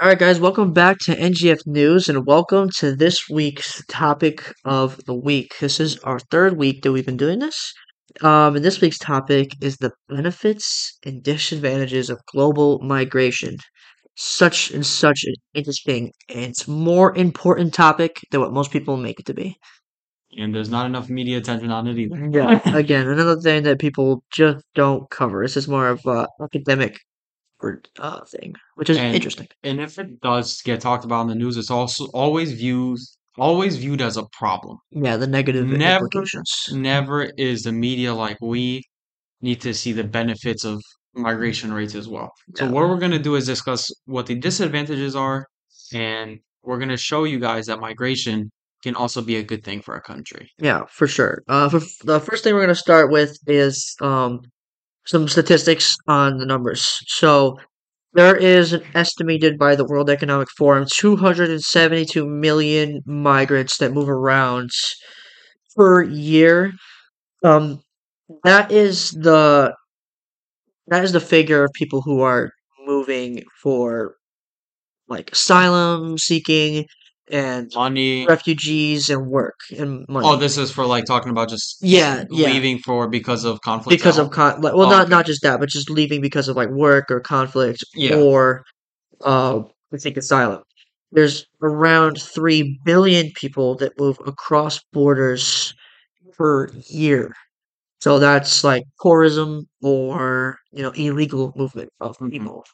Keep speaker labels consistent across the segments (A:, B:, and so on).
A: All right, guys, welcome back to NGF News and welcome to this week's topic of the week. This is our third week that we've been doing this. Um, and this week's topic is the benefits and disadvantages of global migration. Such and such an interesting and it's more important topic than what most people make it to be.
B: And there's not enough media attention on it either.
A: Yeah, again, another thing that people just don't cover. This is more of a academic or uh, thing, which is
B: And
A: interesting.
B: and if it does get talked about in the news, it's also always views always viewed as a problem.
A: Yeah, the negative
B: Never,
A: implications.
B: never is the media like we need to see the benefits of migration rates as well. So
A: Yeah.
B: what we're gonna do is discuss what the disadvantages are, and we're gonna show you guys that migration can also be a good thing for a country.
A: Yeah, for sure. Uh, for the first thing we're gonna start with is um some statistics on the numbers. So there is an estimated by the World Economic Forum 272 million migrants that move around per year. Um, that is the that is the figure of people who are moving for like asylum seeking and
B: Money.
A: refugees and work and money.
B: Oh, this is for like talking about just
A: Yeah, yeah.
B: leaving for because of conflict.
A: because of con like, well
B: Oh,
A: not
B: okay.
A: not just that but just leaving because of like work or conflict
B: Yeah.
A: or uh I think asylum there's around 3 billion people that move across borders per year so that's like tourism or you know illegal movement of
B: Mhm.
A: people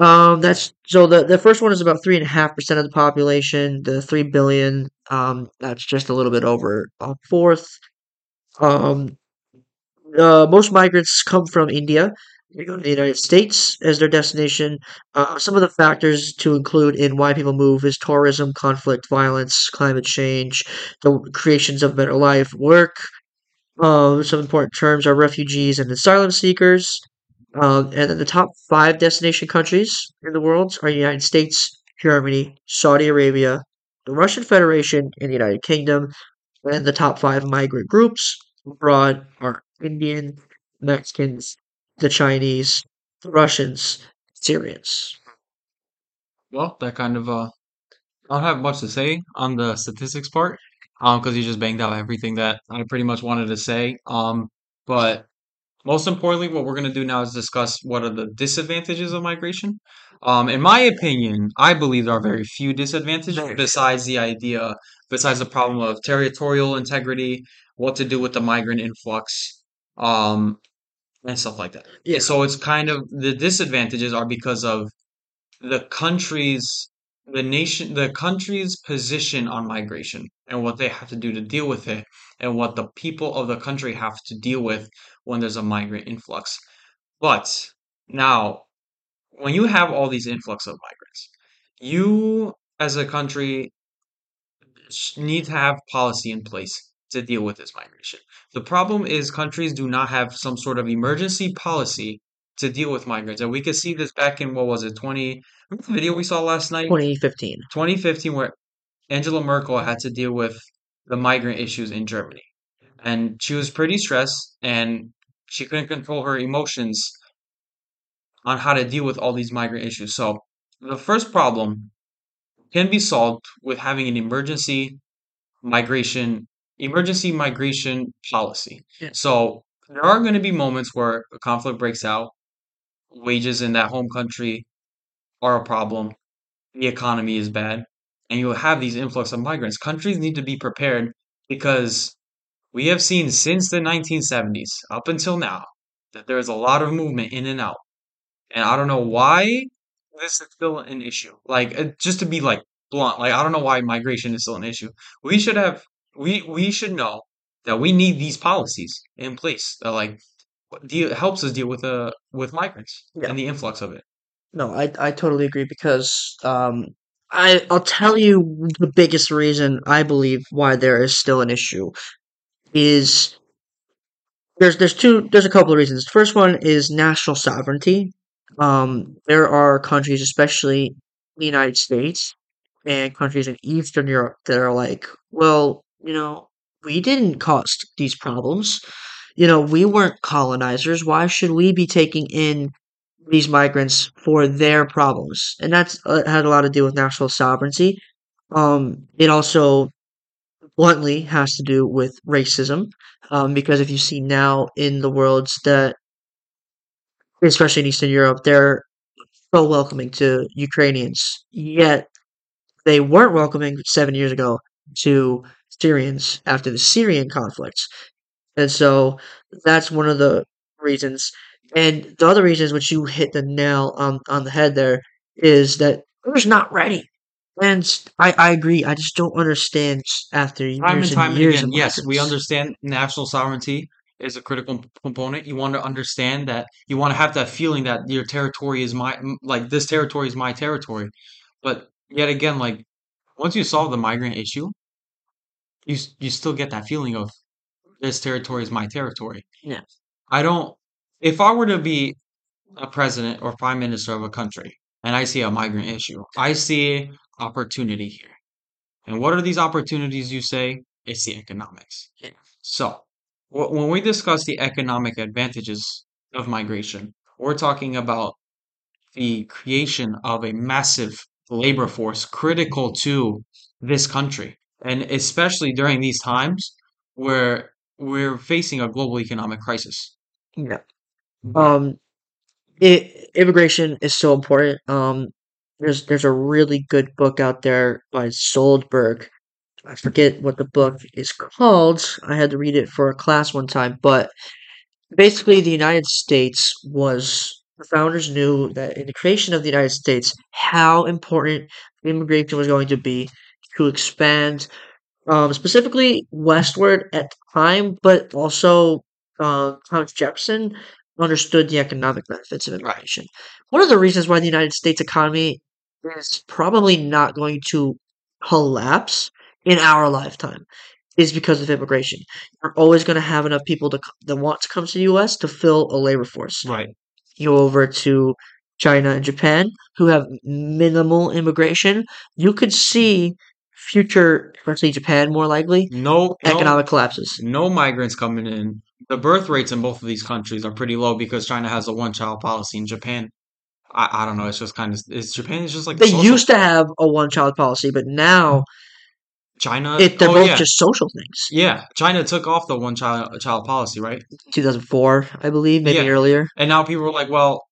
A: um that's so the the first one is about three and a half percent of the population the 3 billion um that's just a little bit over a fourth um uh, most migrants come from India. They go to the United States as their destination. Uh, some of the factors to include in why people move is tourism, conflict, violence, climate change, the creations of better life, work. Uh, some important terms are refugees and asylum seekers. Um, and then the top five destination countries in the world are the United States, Germany, Saudi Arabia, the Russian Federation, and the United Kingdom. And the top five migrant groups abroad are Indian, Mexicans, the Chinese, the Russians, Syrians.
B: Well, that kind of uh, I don't have much to say on the statistics part, um, because you just banged out everything that I pretty much wanted to say. Um, but most importantly, what we're gonna do now is discuss what are the disadvantages of migration. Um, in my opinion, I believe there are very few disadvantages besides the idea, besides the problem of territorial integrity, what to do with the migrant influx, um, and stuff like that.
A: Yeah.
B: So it's kind of the disadvantages are because of the country's the nation the country's position on migration and what they have to do to deal with it and what the people of the country have to deal with when there's a migrant influx. But now when you have all these influx of migrants, you as a country need to have policy in place to deal with this migration. The problem is countries do not have some sort of emergency policy to deal with migrants. And we could see this back in what was it, 20 remember the video we saw last night?
A: 2015.
B: 2015 where Angela Merkel had to deal with the migrant issues in Germany. And she was pretty stressed and she couldn't control her emotions on how to deal with all these migrant issues. So the first problem can be solved with having an emergency migration emergency migration policy.
A: Yeah.
B: So there are going to be moments where a conflict breaks out, wages in that home country are a problem, the economy is bad, and you'll have these influx of migrants. Countries need to be prepared because we have seen since the 1970s up until now that there is a lot of movement in and out. And I don't know why this is still an issue. Like uh, just to be like blunt, like I don't know why migration is still an issue. We should have we we should know that we need these policies in place that like deal helps us deal with uh with migrants
A: Yeah.
B: and the influx of it.
A: No, I I totally agree because um I I'll tell you the biggest reason I believe why there is still an issue is there's there's two there's a couple of reasons. The first one is national sovereignty. Um there are countries, especially the United States and countries in Eastern Europe that are like, well, you know, we didn't cause these problems. You know, we weren't colonizers. Why should we be taking in these migrants for their problems, and that's uh, had a lot to do with national sovereignty. Um, it also bluntly has to do with racism, um, because if you see now in the worlds that, especially in Eastern Europe, they're so welcoming to Ukrainians, yet they weren't welcoming seven years ago to Syrians after the Syrian conflicts. And so that's one of the reasons. And the other reasons, which you hit the nail on, on the head there, is that we're just not ready. And I, I agree. I just don't understand after
B: Time and
A: years and
B: time and
A: years
B: again, yes, we understand national sovereignty is a critical component. You want to understand that you want to have that feeling that your territory is my, like this territory is my territory. But yet again, like once you solve the migrant issue, you you still get that feeling of this territory is my territory.
A: Yeah.
B: I don't. If I were to be a president or prime minister of a country and I see a migrant issue, I see opportunity here. And what are these opportunities you say? It's the economics.
A: Yeah.
B: So, wh- when we discuss the economic advantages of migration, we're talking about the creation of a massive labor force critical to this country. And especially during these times where we're facing a global economic crisis.
A: Yeah. Um, it, immigration is so important. Um, there's there's a really good book out there by Soldberg. I forget what the book is called. I had to read it for a class one time, but basically the United States was the founders knew that in the creation of the United States how important immigration was going to be to expand um, specifically westward at the time, but also uh, Thomas Jefferson understood the economic benefits of immigration. One of the reasons why the United States economy is probably not going to collapse in our lifetime is because of immigration. You're always going to have enough people to, that want to come to the U.S. to fill a labor force.
B: Right.
A: You go over to China and Japan, who have minimal immigration. You could see future, especially Japan, more likely
B: No, no,
A: economic collapses.
B: no migrants coming in. The birth rates in both of these countries are pretty low because China has a one-child policy. In Japan, I, I don't know. It's just kind of it's Japan is just like
A: They
B: social.
A: used to have a one-child policy, but now
B: China.
A: it they're
B: Oh
A: both
B: yeah,
A: just social things.
B: yeah. China took off the one-child child policy, right?
A: 2004, I believe, maybe
B: Yeah,
A: earlier.
B: and now people are like, well,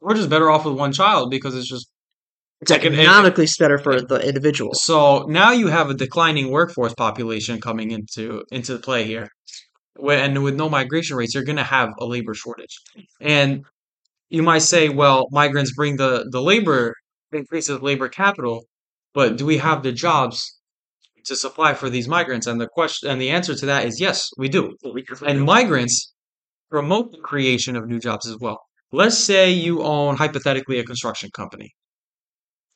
B: we're just better off with one child because it's just
A: It's
B: an. It,
A: economically better for the individual.
B: so now you have a declining workforce population coming into into play here, and with no migration rates, you're going to have a labor shortage. And you might say, well, migrants bring the the labor increases labor capital, but do we have the jobs to supply for these migrants? And the question and the answer to that is yes, we do. And migrants promote the creation of new jobs as well. Let's say you own hypothetically a construction company.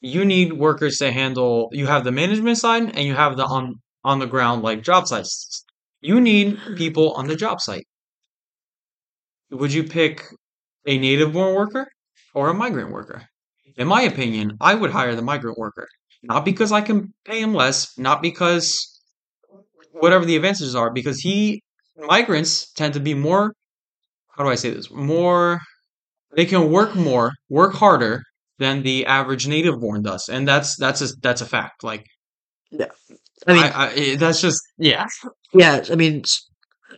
B: You need workers to handle you have the management side and you have the on on the ground like job sites. You need people on the job site. Would you pick a native born worker or a migrant worker? In my opinion, I would hire the migrant worker. Not because I can pay him less, not because whatever the advantages are, because he migrants tend to be more how do I say this? More they can work more, work harder than the average native born does. And that's that's a that's a fact. Like
A: Yeah. I mean,
B: I, I that's just yeah.
A: Yeah, I mean, s-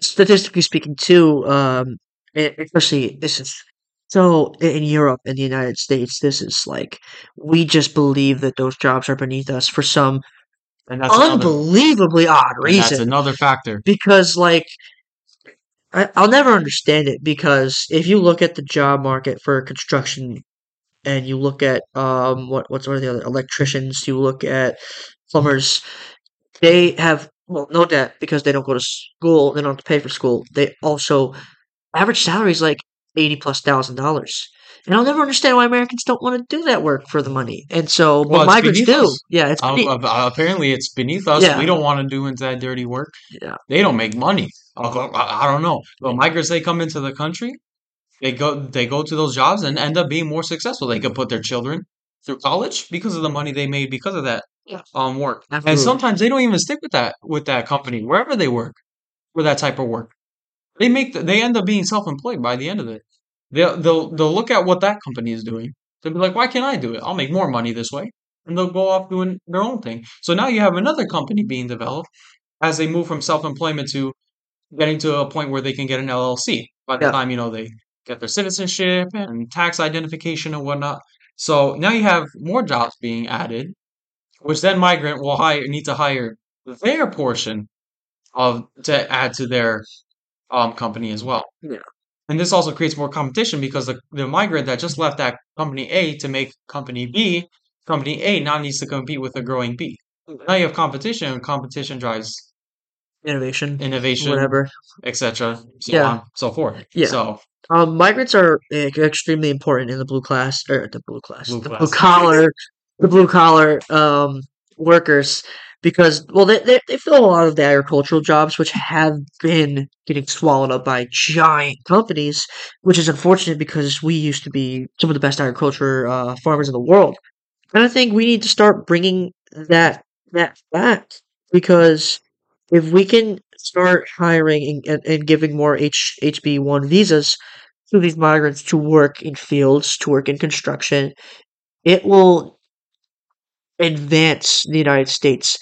A: statistically speaking, too, um, e- especially this is so i- in Europe and the United States, this is like we just believe that those jobs are beneath us for some
B: And that's another
A: unbelievably odd
B: and that's
A: reason.
B: another factor.
A: Because, like, I, I'll never understand it because if you look at the job market for construction and you look at um what what's one of the other electricians, you look at plumbers, they have well no debt because they don't go to school, they don't have to pay for school. They also average salary is like eighty plus thousand dollars. And I'll never understand why Americans don't want to do that work for the money. And so,
B: Well,
A: but
B: it's
A: migrants do.
B: us.
A: Yeah, it's
B: Uh, uh, apparently, it's beneath us.
A: Yeah,
B: We don't want to do into that dirty work.
A: yeah,
B: They don't make money. I, I don't know. But migrants, they come into the country. They go they go to those jobs and end up being more successful. They could put their children through college because of the money they made because of that um work. And sometimes they don't even stick with that with that company wherever they work for that type of work. They make the, they end up being self employed by the end of it. They'll they'll they'll look at what that company is doing. They'll be like, why can't I do it? I'll make more money this way, and they'll go off doing their own thing. So now you have another company being developed as they move from self-employment to getting to a point where they can get an LLC by the
A: Yeah.
B: time you know they get their citizenship and tax identification and whatnot. So now you have more jobs being added, which then migrant will hire need to hire their portion of to add to their um company as well.
A: Yeah.
B: And this also creates more competition because the, the migrant that just left that company A to make company B, company A now needs to compete with a growing B. Now you have competition, and competition drives
A: Innovation,
B: innovation,
A: whatever.
B: etc., so
A: Yeah.
B: on, so forth.
A: Yeah.
B: So
A: Um, migrants are e- extremely important in the blue class or the blue class,
B: Blue
A: the
B: class.
A: blue collar, the blue collar um workers because well they, they they fill a lot of the agricultural jobs which have been getting swallowed up by giant companies, which is unfortunate because we used to be some of the best agriculture uh, farmers in the world, and I think we need to start bringing that that back because if we can start hiring and, and, and giving more H HB one visas to these migrants to work in fields, to work in construction, it will advance the United States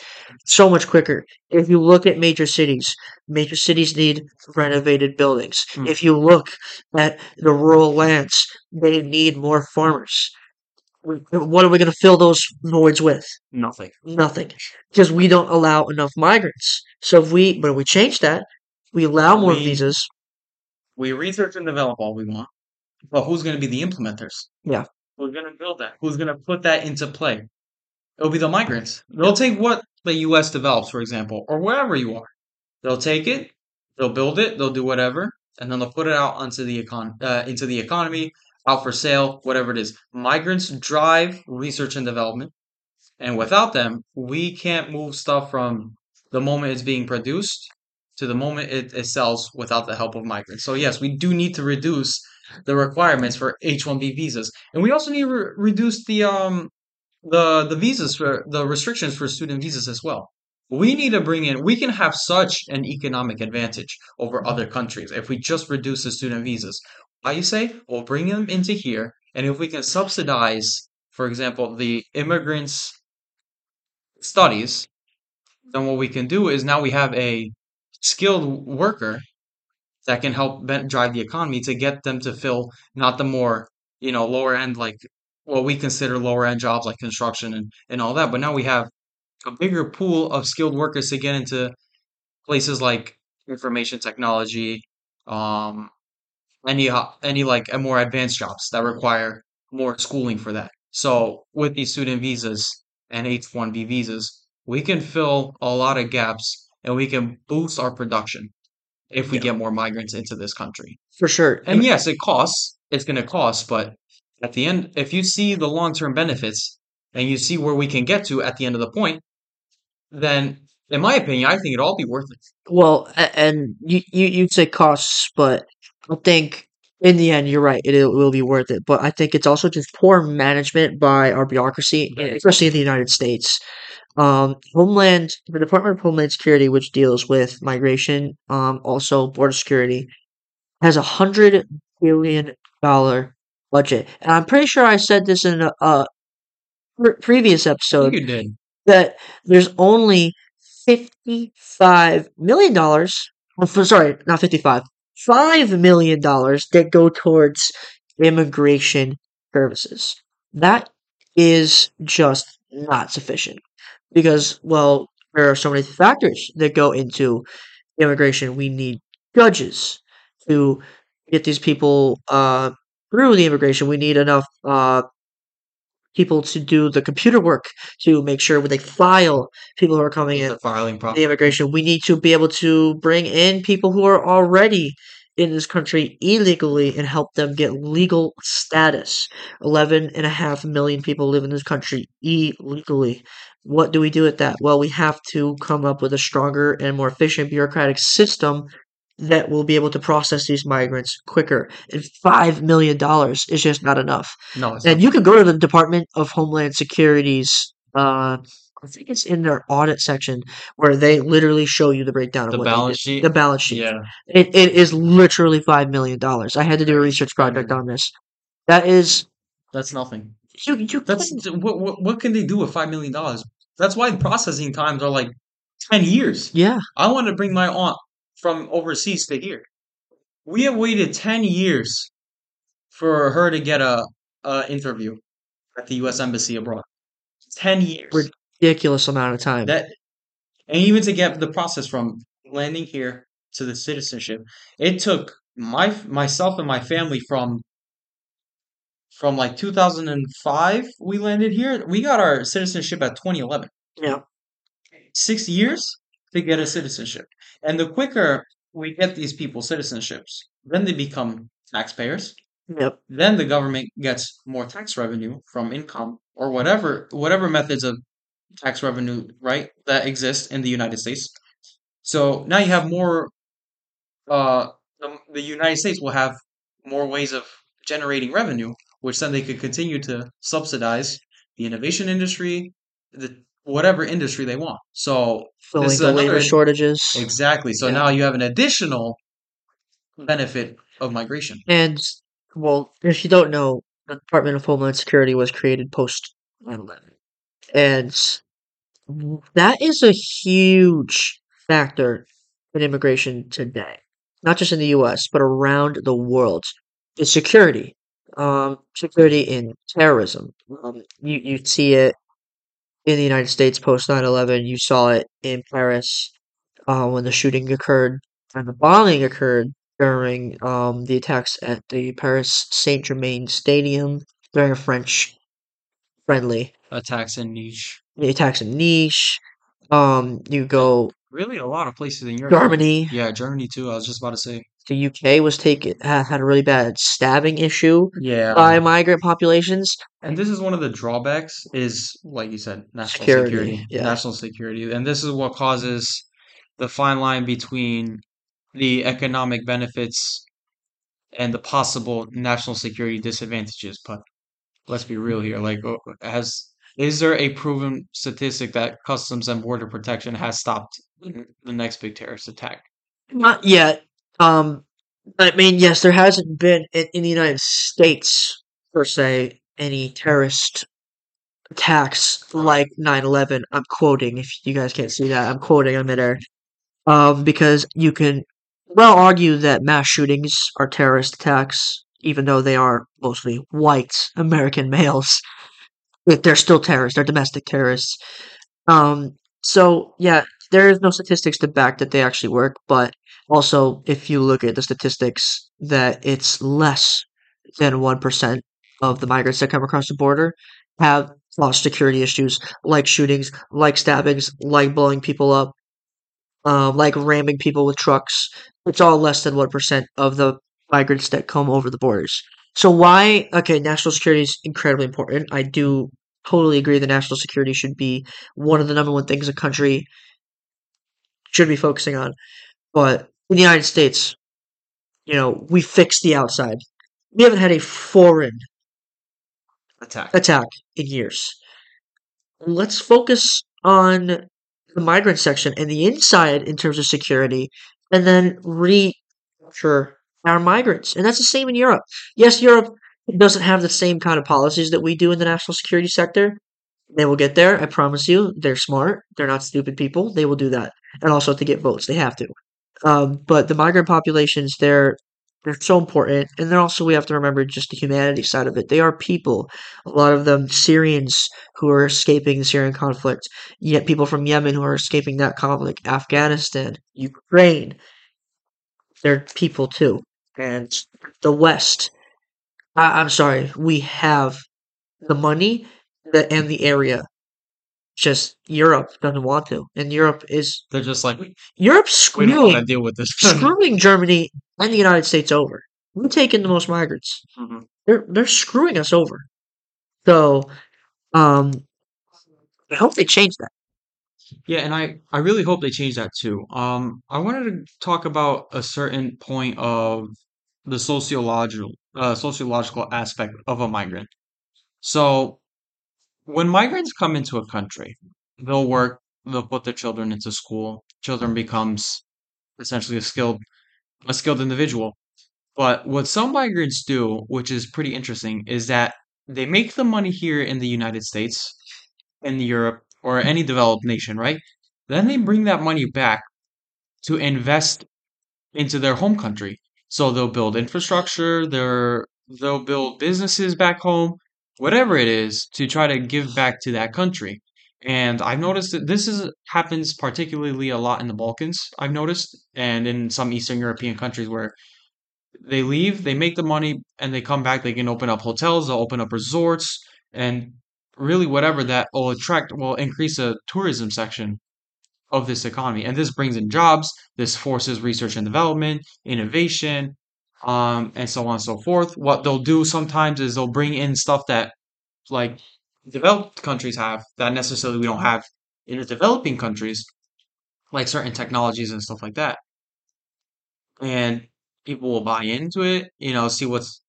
A: so much quicker. If you look at major cities, major cities need renovated buildings.
B: Mm.
A: If you look at the rural lands, they need more farmers. What are we going to fill those voids with?
B: nothing.
A: Nothing, because we don't allow enough migrants. So if we, but if we change that, we allow more
B: We-
A: visas.
B: We research and develop all we want, but who's going to be the implementers?
A: Yeah.
B: Who's going to build that? Who's going to put that into play? It'll be the migrants. They'll take what the U.S. develops, for example, or wherever you are. They'll take it, they'll build it, they'll do whatever, and then they'll put it out onto the econ- uh, into the economy, out for sale, whatever it is. Migrants drive research and development, and without them, we can't move stuff from the moment it's being produced to the moment it, it sells without the help of migrants. So yes, we do need to reduce the requirements for H-1B visas, and we also need to re- reduce the um the the visas for the restrictions for student visas as well. We need to bring in. We can have such an economic advantage over other countries if we just reduce the student visas. Why you say? We'll bring them into here, and if we can subsidize, for example, the immigrants' studies, then what we can do is now we have a skilled worker that can help drive the economy to get them to fill not the more you know lower end like what we consider lower end jobs like construction and, and all that but now we have a bigger pool of skilled workers to get into places like information technology um any any like more advanced jobs that require more schooling for that so with these student visas and h1b visas we can fill a lot of gaps and we can boost our production if we
A: Yeah.
B: get more migrants into this country.
A: For sure.
B: And yes, it costs. It's going to cost, but at the end, if you see the long-term benefits and you see where we can get to at the end of the point, then in my opinion, I think it'd all be worth it.
A: Well, and you, you you'd say costs, but I think in the end you're right. It, it will be worth it. But I think it's also just poor management by our bureaucracy, especially in the United States. Um, Homeland, the Department of Homeland Security, which deals with migration, um, also border security, has a hundred billion dollar budget, and I'm pretty sure I said this in a, a pre- previous episode
B: you did.
A: that there's only fifty-five million dollars. Sorry, not fifty-five. Five million dollars that go towards immigration services. That is just not sufficient because, well, there are so many factors that go into immigration. We need judges to get these people uh, through the immigration. We need enough uh, people to do the computer work to make sure when they file people who are coming in
B: The filing
A: problem.
B: the
A: immigration. We need to be able to bring in people who are already in this country illegally and help them get legal status. Eleven and a half million people live in this country illegally. What do we do with that? Well, we have to come up with a stronger and more efficient bureaucratic system that will be able to process these migrants quicker. And five million dollars is just not enough.
B: No, it's
A: And
B: not.
A: you can go to the Department of Homeland Security's uh, I think it's in their audit section where they literally show you the breakdown of
B: The
A: they did.
B: balance sheet?
A: The balance sheet.
B: Yeah.
A: It it is literally five million dollars. I had to do a research project on this. That is
B: That's nothing.
A: you you
B: That's what, what what can they do with five million dollars? That's why processing times are like ten years.
A: yeah.
B: I want to bring my aunt from overseas to here. We have waited ten years for her to get a, a interview at the U.S. Embassy abroad. Ten years.
A: Ridiculous amount of time.
B: That and even to get the process from landing here to the citizenship, it took my myself and my family from from like 2005 we landed here. We got our citizenship at 2011.
A: yeah.
B: Six years to get a citizenship, and the quicker we get these people citizenships, then they become taxpayers.
A: Yep.
B: Then the government gets more tax revenue from income or whatever whatever methods of tax revenue, right, that exist in the United States. So now you have more. Uh, the, the United States will have more ways of generating revenue, which then they could continue to subsidize the innovation industry, the whatever industry they want. So
A: Filling
B: is
A: the labor shortages.
B: exactly. So
A: Yeah.
B: now you have an additional benefit of migration.
A: And well, if you don't know, the Department of Homeland Security was created post 9/11. And that is a huge factor in immigration today. Not just in the US, but around the world. Is security. Um, security in terrorism. Um, you, you see it in the United States post 9/11. You saw it in Paris uh, when the shooting occurred and the bombing occurred during um, the attacks at the Paris Saint Germain Stadium during a French friendly.
B: Attacks in Nice.
A: The attacks in Nice. Um, you go
B: Really, a lot of places in Europe.
A: Germany.
B: Yeah, Germany too. I was just about to say.
A: The UK was taken had, a really bad stabbing issue
B: Yeah.
A: by migrant populations.
B: And this is one of the drawbacks is, like you said, national
A: Security,
B: security.
A: yeah.
B: National security. And this is what causes the fine line between the economic benefits and the possible national security disadvantages. But let's be real here. Like, oh, has is there a proven statistic that Customs and Border Protection has stopped the next big terrorist attack?
A: Not yet. Um, I mean, yes, there hasn't been in, in the United States per se any terrorist attacks like 9/11. I'm quoting if you guys can't see that. I'm quoting. I'm midair. Um, because you can well argue that mass shootings are terrorist attacks, even though they are mostly white American males. They're still terrorists. They're domestic terrorists. Um, so yeah, there is no statistics to back that they actually work, but also if you look at the statistics that it's less than 1% of the migrants that come across the border have lost security issues like shootings, like stabbings, like blowing people up, um, like ramming people with trucks. It's all less than 1% of the migrants that come over the borders. So why? Okay, national security is incredibly important. I do totally agree that national security should be one of the number one things a country should be focusing on. But in the United States, you know, we fixed the outside. We haven't had a foreign
B: Attack.
A: attack in years. Let's focus on the migrant section and the inside in terms of security, and then recapture our migrants. And that's the same in Europe. Yes, Europe doesn't have the same kind of policies that we do in the national security sector. They will get there. I promise you. They're smart. They're not stupid people. They will do that. And also to get votes, they have to. Um, but the migrant populations, they're they're so important, and then also we have to remember just the humanity side of it. They are people. A lot of them Syrians who are escaping the Syrian conflict, yet people from Yemen who are escaping that conflict, Afghanistan, Ukraine. They're people too, and the West. I, I'm sorry, we have the money the, and the area. Just Europe doesn't want to, and Europe is
B: They're just like,
A: Europe's
B: we don't want to
A: screwing
B: deal with this.
A: screwing Germany and the United States over. We're taking the most migrants.
B: Mhm.
A: They're they're screwing us over. So, um, I hope they change that.
B: Yeah, and I I really hope they change that too. Um, I wanted to talk about a certain point of the sociological uh, sociological aspect of a migrant. So, when migrants come into a country, they'll work, they'll put their children into school. Children becomes essentially a skilled a skilled individual. But what some migrants do, which is pretty interesting, is that they make the money here in the United States, in Europe, or any developed nation, right? Then they bring that money back to invest into their home country. So they'll build infrastructure, they're, they'll build businesses back home, whatever it is, to try to give back to that country. And I've noticed that this is happens particularly a lot in the Balkans, I've noticed, and in some Eastern European countries where they leave, they make the money, and they come back. They can open up hotels, they'll open up resorts, and really whatever that will attract will increase a tourism section of this economy. And this brings in jobs, this forces research and development, innovation, um, and so on and so forth. What they'll do sometimes is they'll bring in stuff that like developed countries have that necessarily we don't have in the developing countries, like certain technologies and stuff like that. And people will buy into it, you know, see what's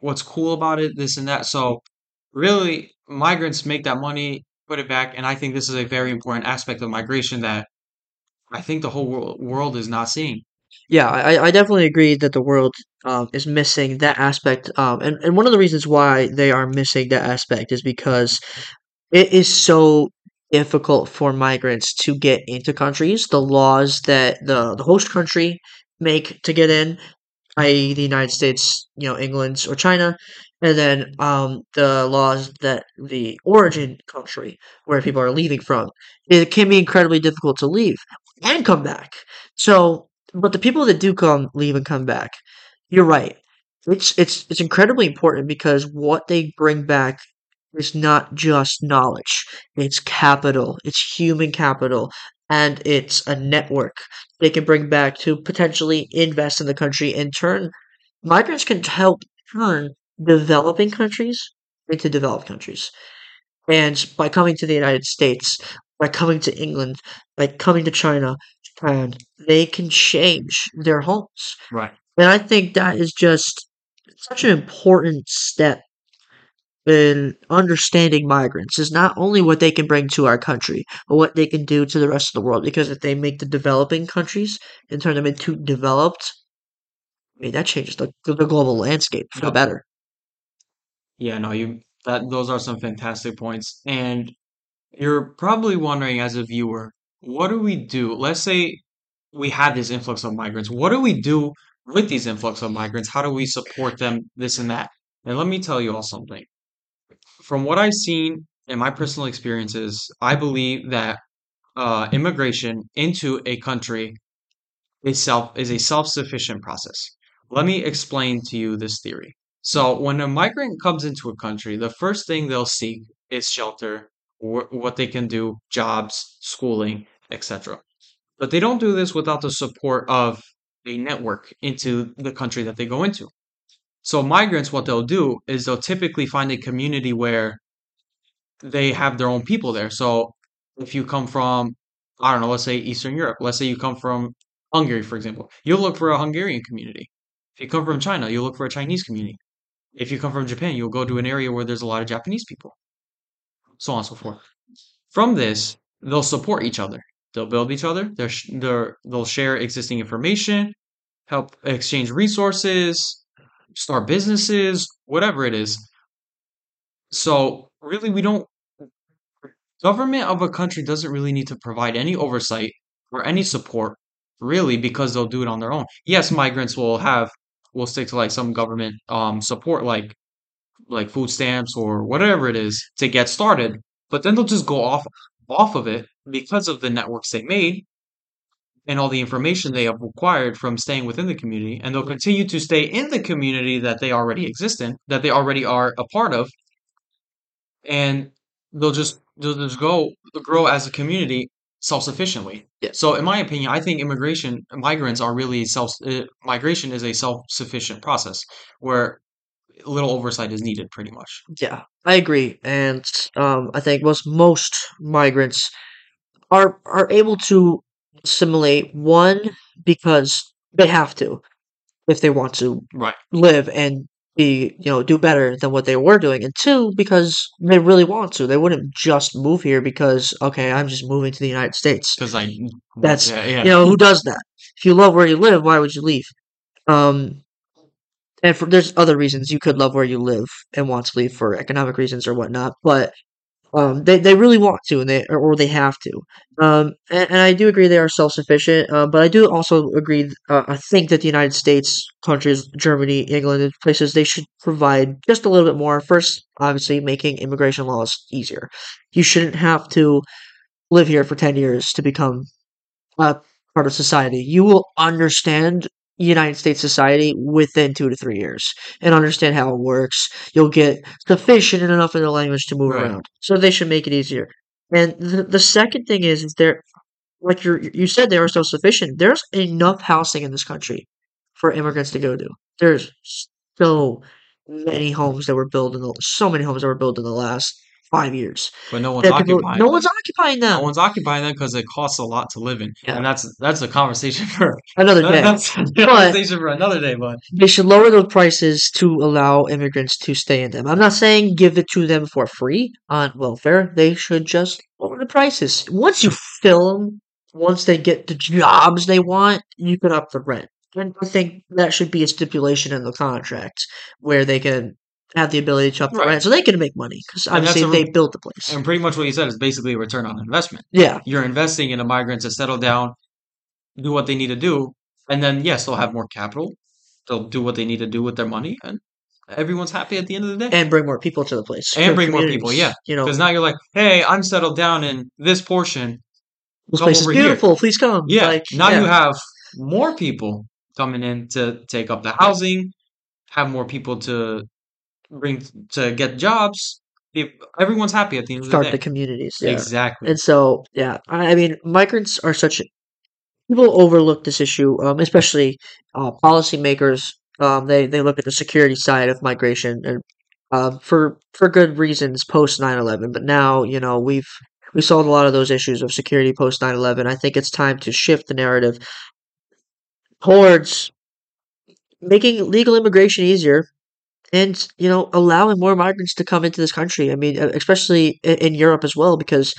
B: what's cool about it, this and that. So really, migrants make that money, put it back, and I think this is a very important aspect of migration that I think the whole world, world is not seeing.
A: Yeah, I, I definitely agree that the world um, is missing that aspect. Um, and, and one of the reasons why they are missing that aspect is because it is so difficult for migrants to get into countries. The laws that the, the host country make to get in i.e., the United States, you know, England or China, and then um, the laws that the origin country where people are leaving from. It can be incredibly difficult to leave and come back. So, but the people that do come, leave, and come back, you're right. It's it's it's incredibly important because what they bring back is not just knowledge. It's capital. It's human capital. And it's a network they can bring back to potentially invest in the country and turn migrants can help turn developing countries into developed countries. And by coming to the United States, by coming to England, by coming to China, Japan, they can change their homes.
B: Right.
A: And I think that is just such an important step in understanding migrants is not only what they can bring to our country, but what they can do to the rest of the world. Because if they make the developing countries and turn them into developed, I mean that changes the the global landscape for the better.
B: Yeah, no, you that those are some fantastic points. And you're probably wondering as a viewer, what do we do? Let's say we have this influx of migrants. What do we do with these influx of migrants? How do we support them? This and that. And let me tell you all something. From what I've seen in my personal experiences, I believe that uh, immigration into a country itself is a self-sufficient process. Let me explain to you this theory. So, when a migrant comes into a country, the first thing they'll seek is shelter, wh- what they can do, jobs, schooling, etc. But they don't do this without the support of a network into the country that they go into. So, migrants, what they'll do is they'll typically find a community where they have their own people there. So if you come from, I don't know, let's say Eastern Europe, let's say you come from Hungary, for example, you'll look for a Hungarian community. If you come from China, you'll look for a Chinese community. If you come from Japan, you'll go to an area where there's a lot of Japanese people, so on and so forth. From this, they'll support each other. They'll build each other. They're, they're, they'll share existing information, help exchange resources, start businesses, whatever it is. So really, we don't Government of a country doesn't really need to provide any oversight or any support, really, because they'll do it on their own. Yes, migrants will have will stick to like some government um support like like food stamps or whatever it is to get started, but then they'll just go off off of it because of the networks they made and all the information they have acquired from staying within the community, and they'll continue to stay in the community that they already exist in, that they already are a part of, and they'll just they'll just go grow as a community self-sufficiently.
A: Yeah,
B: So, in my opinion, I think immigration migrants are really self uh, migration is a self-sufficient process where little oversight is needed, pretty much.
A: yeah, I agree, and um, I think most most migrants are are able to assimilate one because they have to if they want to
B: Right.
A: live and be, you know, do better than what they were doing, and two, because they really want to. They wouldn't just move here because, okay, I'm just moving to the United States.
B: Because I,
A: That's
B: yeah,
A: you know, who does that? If you love where you live, why would you leave? Um, and for there's other reasons you could love where you live and want to leave for economic reasons or whatnot, but um, they they really want to, and they or, they have to. Um, and, and I do agree they are self sufficient. Uh, but I do also agree. Uh, I think that the United States, countries, Germany, England, and places they should provide just a little bit more. First, obviously, making immigration laws easier. You shouldn't have to live here for ten years to become a part of society. You will understand United States society within two to three years and understand how it works. You'll get sufficient and enough in the language to move
B: right.
A: around. So they should make it easier. And the, the second thing is, is there, like you you said, they are self sufficient. There's enough housing in this country for immigrants to go to. There's so many homes that were built in the so many homes that were built in the last five years
B: But no one's
A: that people
B: occupying
A: no
B: them.
A: one's occupying
B: No one's occupying them because it costs a lot to live in,
A: Yeah,
B: and that's that's a conversation for
A: another day.
B: that's a
A: But
B: conversation for another day. But
A: They should lower those prices to allow immigrants to stay in them. I'm not saying give it to them for free on welfare. They should just lower the prices. Once you fill them, once they get the jobs they want, you can up the rent. And I think that should be a stipulation in the contract where they can have the ability to up the
B: right,
A: rent so they can make money because obviously
B: a
A: they built the place.
B: and pretty much what you said is basically a return on investment.
A: Yeah,
B: You're investing in a migrant to settle down, do what they need to do, and then yes, they'll have more capital. They'll do what they need to do with their money, and everyone's happy at the end of the day.
A: and bring more people to the place,
B: And bring more people, yeah.
A: You know,
B: Because now you're like, hey, I'm settled down in this portion.
A: this place is
B: over here.
A: beautiful. Please come.
B: Yeah.
A: Like,
B: Now you have more people coming in to take up the housing, have more people to bring to get jobs. Everyone's happy at the end of the
A: start the communities. Yeah.
B: Exactly.
A: And so, yeah, I, mean, migrants are such people overlook this issue, um, especially uh, policymakers. Um, they they look at the security side of migration and um, for for good reasons post 9-11. But now, you know, we've we solved a lot of those issues of security post 9-11. I think it's time to shift the narrative towards making legal immigration easier and you know allowing more migrants to come into this country. I mean, especially in, in Europe as well, because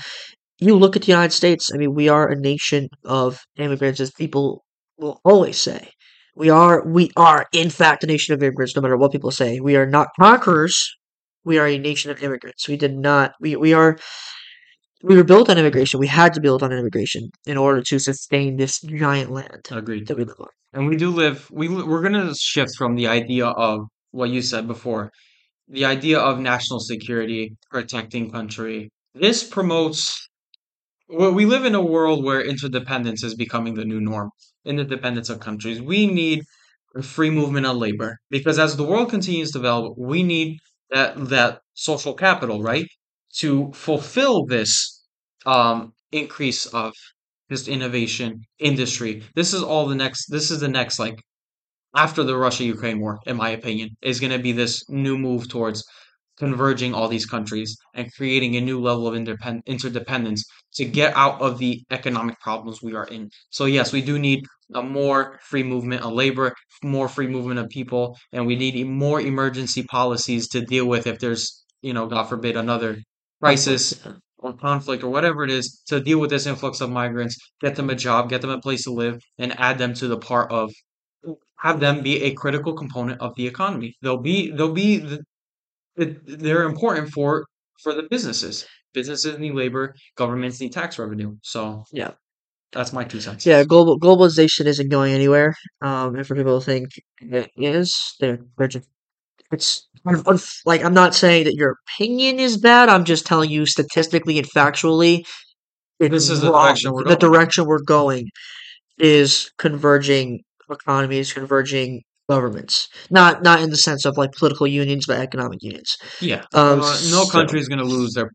A: you look at the United States. I mean, we are a nation of immigrants, as people will always say. We are, we are, in fact, a nation of immigrants. No matter what people say, we are not conquerors. We are a nation of immigrants. We did not. We we are. We were built on immigration. We had to build on immigration in order to sustain this giant land
B: Agreed.
A: that we live on.
B: And we do live. We we're gonna shift from the idea of what you said before, the idea of national security, protecting country. This promotes. Well, we live in a world where interdependence is becoming the new norm. Interdependence of countries. We need free movement of labor because as the world continues to develop, we need that that social capital, right, to fulfill this um, increase of just innovation, industry. This is all the next. This is the next like after the Russia Ukraine war, in my opinion, is going to be this new move towards converging all these countries and creating a new level of interdependence to get out of the economic problems we are in. So, yes, we do need a more free movement of labor, more free movement of people, and we need more emergency policies to deal with if there's, you know, God forbid, another crisis or conflict or whatever it is to deal with this influx of migrants, get them a job, get them a place to live, and add them to the part of have them be a critical component of the economy. They'll be they'll be the, they're important for for the businesses. Businesses need labor, governments need tax revenue. So
A: Yeah.
B: that's my two cents.
A: Yeah, global globalization isn't going anywhere. Um, and for people to think it is, they're they're just it's like I'm not saying that your opinion is bad. I'm just telling you statistically and factually,
B: This is the direction we're
A: The direction we're going is converging economies, converging governments. Not not in the sense of like political unions, but economic unions.
B: Yeah.
A: Um,
B: Uh, no
A: so
B: country is going to lose their
A: yeah,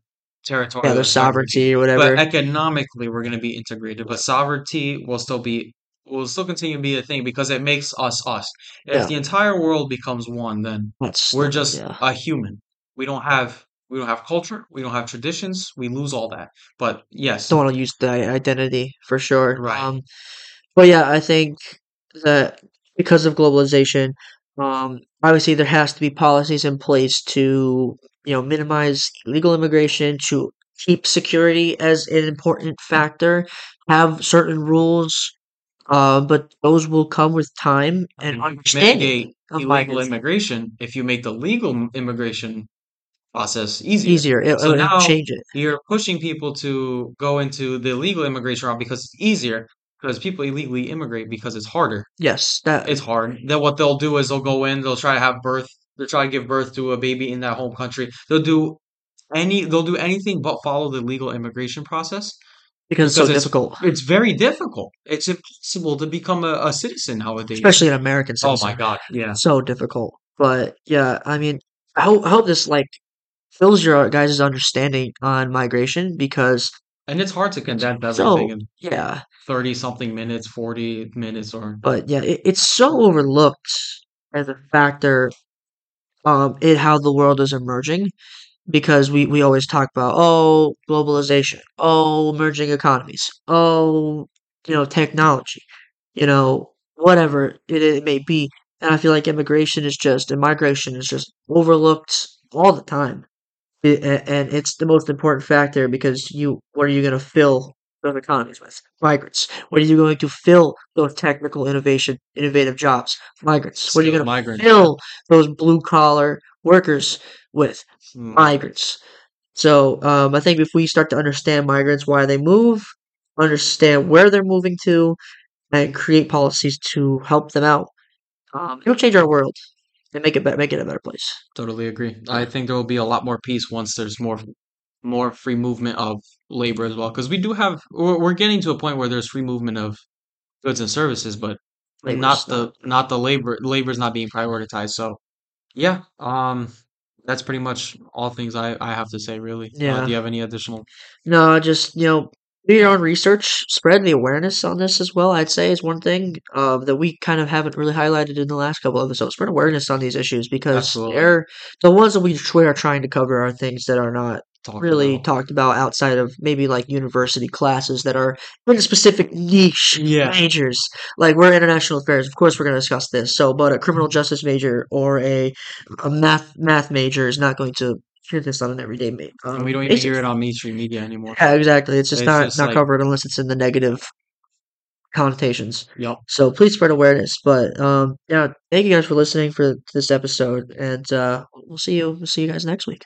B: territorial
A: their sovereignty or whatever.
B: but economically we're going to be integrated. But sovereignty will still be will still continue to be a thing because it makes us us. If
A: Yeah,
B: the entire world becomes one, then
A: that's
B: we're just
A: yeah.
B: a human. We don't have we don't have culture. We don't have traditions. We lose all that. But yes,
A: Don't want to use the identity for sure.
B: right.
A: Um, but yeah, I think that because of globalization, Um, obviously, there has to be policies in place to, you know, minimize illegal immigration, to keep security as an important factor, have certain rules, uh, but those will come with time and
B: you
A: understanding
B: mitigate illegal immigration if you make the legal immigration process easier.
A: Easier, it,
B: So
A: it'll
B: now
A: change it.
B: you're pushing people to go into the legal immigration route because it's easier, because people illegally immigrate because it's harder.
A: Yes, that
B: It's hard. Then what they'll do is they'll go in, they'll try to have birth, they'll try to give birth to a baby in that home country. They'll do any, they'll do anything but follow the legal immigration process
A: because it's so
B: it's
A: difficult,
B: it's very difficult. It's impossible to become a, a citizen nowadays.
A: especially an American
B: oh
A: citizen. Oh my.
B: God, yeah.
A: So difficult. But yeah, I mean, I hope, I hope this like fills your guys' understanding on migration because
B: And it's hard to condense everything
A: so
B: in
A: yeah.
B: 30 something minutes, 40 minutes, or
A: But yeah, it, it's so overlooked as a factor um in how the world is emerging because we we always talk about oh globalization, oh emerging economies, oh you know technology, you know whatever it, it may be, and I feel like immigration is just and migration is just overlooked all the time. It, and it's the most important factor because you what are you going to fill those economies with? Migrants. What are you going to fill those technical innovation innovative jobs? Migrants. What are you going to. Fill those blue collar workers with?
B: Migrants.
A: Migrants. So um, I think if we start to understand migrants, why they move, understand where they're moving to, and create policies to help them out, um, it'll change our world and make it better, make it a better place.
B: Totally agree. I think there will be a lot more peace once there's more more free movement of labor as well. Because we do have, we're, we're getting to a point where there's free movement of goods and services, but
A: Labor's
B: not the not the labor. Labor's not being prioritized. So yeah, um, that's pretty much all things I I have to say. Really. Uh, do you have any additional?
A: No, just you know, do your own research, spread the awareness on this as well. I'd say is one thing um, that we kind of haven't really highlighted in the last couple of episodes. Spread awareness on these issues because
B: Absolutely.
A: they're the ones that we are trying to cover are things that are not
B: Talked
A: really
B: about.
A: talked about outside of maybe like university classes that are in specific niche
B: Yeah.
A: majors. Like we're international affairs, of course we're going to discuss this. So, but a criminal justice major or a a math math major is not going to hear this on an everyday ma-
B: And we
A: um,
B: don't even hear it on mainstream media anymore.
A: Yeah, exactly. It's just
B: It's
A: not
B: just
A: not
B: like,
A: covered unless it's in the negative connotations.
B: yep.
A: So please spread awareness. But um, yeah, thank you guys for listening for this episode, and uh, we'll see you. We'll see you guys next week.